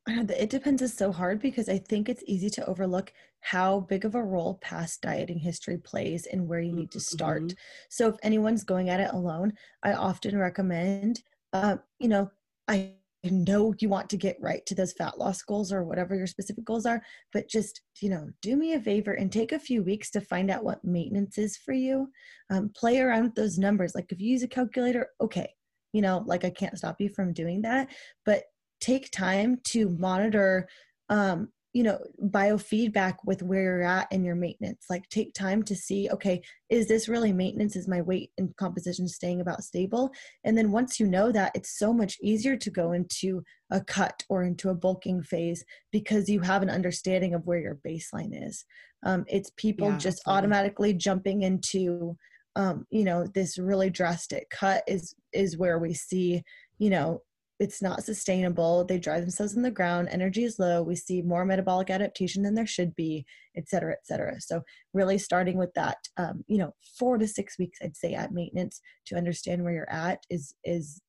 I know that it depends is so hard because I think it's easy to overlook how big of a role past dieting history plays and where you need to start. Mm-hmm. So if anyone's going at it alone, I often recommend, uh, you know, I know you want to get right to those fat loss goals or whatever your specific goals are, but just, you know, do me a favor and take a few weeks to find out what maintenance is for you. Um, play around with those numbers. Like if you use a calculator, okay, you know, like I can't stop you from doing that, but take time to monitor um, you know biofeedback with where you're at in your maintenance. Like take time to see okay is this really maintenance? Is my weight and composition staying about stable? And then once you know that it's so much easier to go into a cut or into a bulking phase because you have an understanding of where your baseline is. Um, it's people yeah, just absolutely. automatically jumping into um, you know this really drastic cut is is where we see you know it's not sustainable. They drive themselves in the ground. Energy is low. We see more metabolic adaptation than there should be, et cetera, et cetera. So really starting with that, um, you know, four to six weeks, I'd say at maintenance to understand where you're at is, is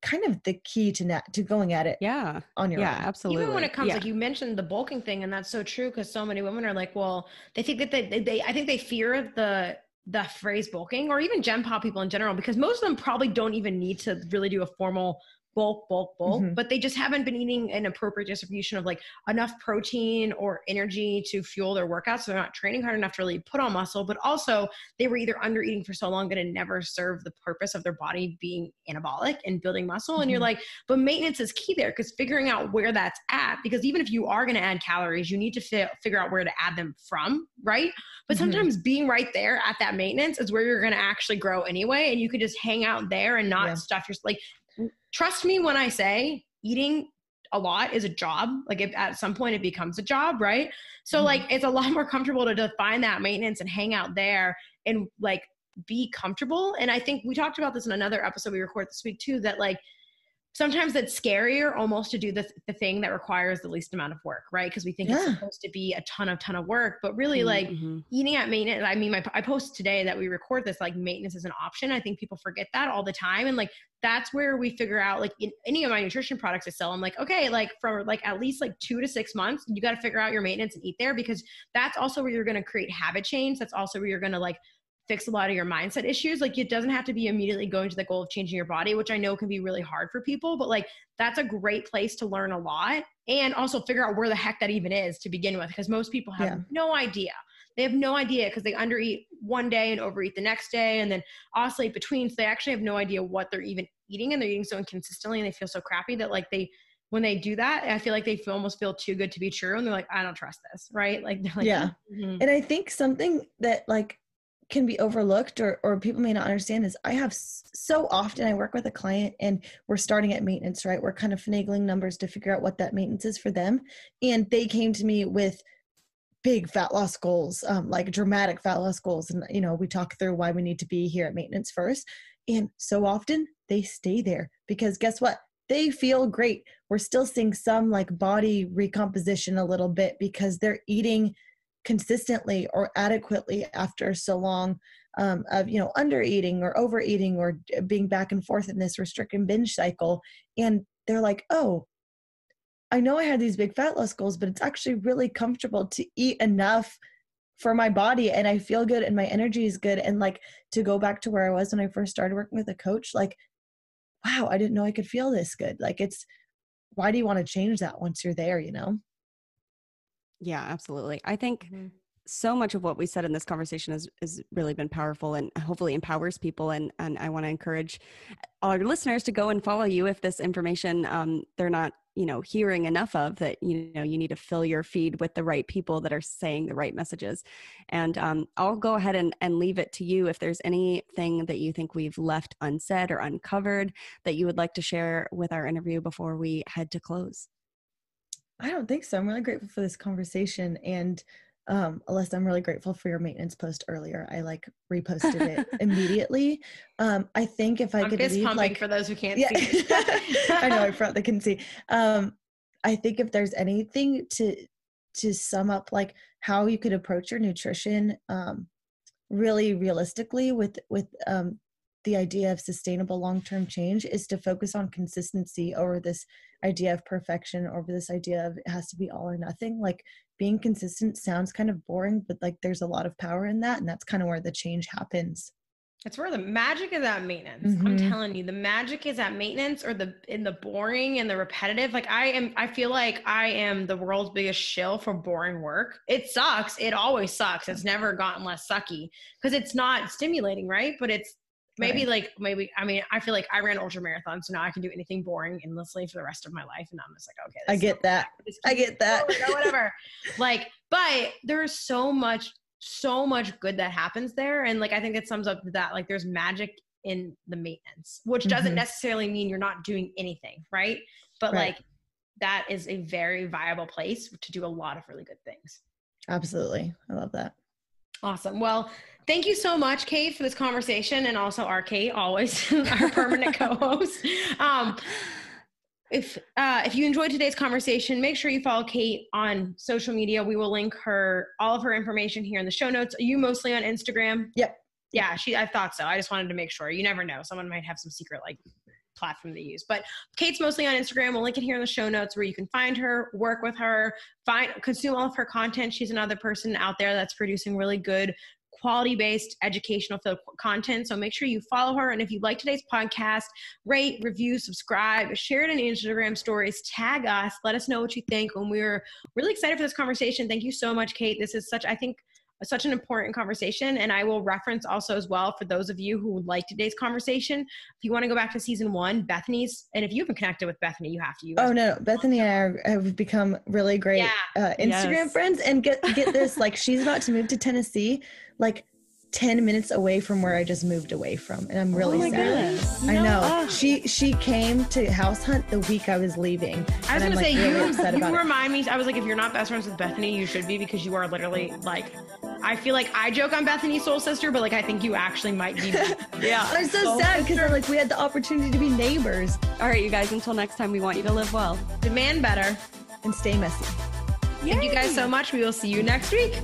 kind of the key to net to going at it yeah on your yeah own. absolutely even when it comes yeah. like you mentioned the bulking thing and that's so true because so many women are like well they think that they, they, they i think they fear the the phrase bulking or even gen pop people in general because most of them probably don't even need to really do a formal bulk, bulk, bulk, mm-hmm. but they just haven't been eating an appropriate distribution of like enough protein or energy to fuel their workouts. So they're not training hard enough to really put on muscle, but also they were either under eating for so long that it never served the purpose of their body being anabolic and building muscle. Mm-hmm. And you're mm-hmm. like, but maintenance is key there because figuring out where that's at, because even if you are going to add calories, you need to fi- figure out where to add them from, right? But mm-hmm. sometimes being right there at that maintenance is where you're going to actually grow anyway. And you could just hang out there and not yeah. stuff your like trust me when I say eating a lot is a job. Like if at some point it becomes a job, right? So mm-hmm. like it's a lot more comfortable to define that maintenance and hang out there and like be comfortable. And I think we talked about this in another episode we recorded this week too, that like sometimes it's scarier almost to do the, the thing that requires the least amount of work right because we think yeah. it's supposed to be a ton of ton of work but really like mm-hmm. eating at maintenance i mean my, i post today that we record this like maintenance is an option i think people forget that all the time and like that's where we figure out like in any of my nutrition products i sell i'm like okay like for like at least like two to six months you got to figure out your maintenance and eat there because that's also where you're going to create habit change that's also where you're going to like fix a lot of your mindset issues. Like it doesn't have to be immediately going to the goal of changing your body, which I know can be really hard for people, but like that's a great place to learn a lot and also figure out where the heck that even is to begin with because most people have yeah. no idea. They have no idea because they undereat one day and overeat the next day and then oscillate between. So they actually have no idea what they're even eating and they're eating so inconsistently and they feel so crappy that like they when they do that, I feel like they feel, almost feel too good to be true, and they're like, "I don't trust this," right? Like, like yeah. Mm-hmm. And I think something that like can be overlooked or, or people may not understand is I have so often I work with a client and we're starting at maintenance, right? We're kind of finagling numbers to figure out what that maintenance is for them. And they came to me with big fat loss goals, um, like dramatic fat loss goals. And, you know, we talk through why we need to be here at maintenance first. And so often they stay there because guess what? They feel great. We're still seeing some like body recomposition a little bit because they're eating consistently or adequately after so long um, of you know under eating or overeating or being back and forth in this restrict binge cycle. And they're like oh i know i had these big fat loss goals but it's actually really comfortable to eat enough for my body and i feel good and my energy is good. And like to go back to where i was when i first started working with a coach like wow i didn't know i could feel this good. Like it's why do you want to change that once you're there you know yeah absolutely. I think mm-hmm. so much of what we said in this conversation has, has really been powerful and hopefully empowers people. And, and i want to encourage all our listeners to go and follow you if this information um, they're not you know hearing enough of that you know you need to fill your feed with the right people that are saying the right messages. And um, i'll go ahead and, and leave it to you if there's anything that you think we've left unsaid or uncovered that you would like to share with our interview before we head to close i don't think so i'm really grateful for this conversation and um, Alyssa, I'm really grateful for your maintenance post earlier. I like reposted it immediately. Um, I think if I I'm could leave, pumping like for those who can't yeah. see. I know I front they can see. Um, I think if there's anything to to sum up like how you could approach your nutrition um, really realistically with with um, the idea of sustainable long-term change is to focus on consistency over this idea of perfection over this idea of it has to be all or nothing like being consistent sounds kind of boring, but like there's a lot of power in that. And that's kind of where the change happens. That's where the magic is at maintenance. Mm-hmm. I'm telling you, the magic is at maintenance or the in the boring and the repetitive. Like I am, I feel like I am the world's biggest shill for boring work. It sucks. It always sucks. It's never gotten less sucky because it's not stimulating, right? But it's maybe right. like maybe I mean I feel like I ran ultra marathons, so now I can do anything boring endlessly for the rest of my life, and I'm just like, okay, I get that. I get that. whatever. like, but there's so much, so much good that happens there, and like I think it sums up that like there's magic in the maintenance, which doesn't mm-hmm. necessarily mean you're not doing anything, right? But right. like that is a very viable place to do a lot of really good things. Absolutely, I love that. Awesome. Well, thank you so much, Kate, for this conversation, and also our Kait, always our permanent co-host. Um, if uh, if you enjoyed today's conversation, make sure you follow Kate on social media. We will link her all of her information here in the show notes. Are you mostly on Instagram? Yep. Yeah, she. I thought so. I just wanted to make sure. You never know. Someone might have some secret like platform they use. But Kate's mostly on Instagram. We'll link it here in the show notes where you can find her, work with her, find consume all of her content. She's another person out there that's producing really good quality based educational content. So make sure you follow her. And if you like today's podcast, rate, review, subscribe, share it in Instagram stories, tag us, let us know what you think. And we're really excited for this conversation. Thank you so much, Kate. This is such, I think, such an important conversation. And I will reference also as well for those of you who would like today's conversation. If you want to go back to season one, Bethany's, and if you haven't connected with Bethany, you have to. oh no, Bethany and I have become really great yeah. uh, Instagram yes. friends. And get get this, like she's about to move to Tennessee. Like 10 minutes away from where I just moved away from. And I'm really oh sad. I no. know. She she came to house hunt the week I was leaving. I was gonna say really you, you remind it. me I was like if you're not best friends with Bethany, you should be because you are literally like I feel like I joke on Bethany's soul sister, but like I think you actually might be Yeah. I'm so soul sad because I'm like we had the opportunity to be neighbors. All right, you guys, until next time we want you to live well. Demand better. And stay messy. Yay. Thank you guys so much. We will see you next week.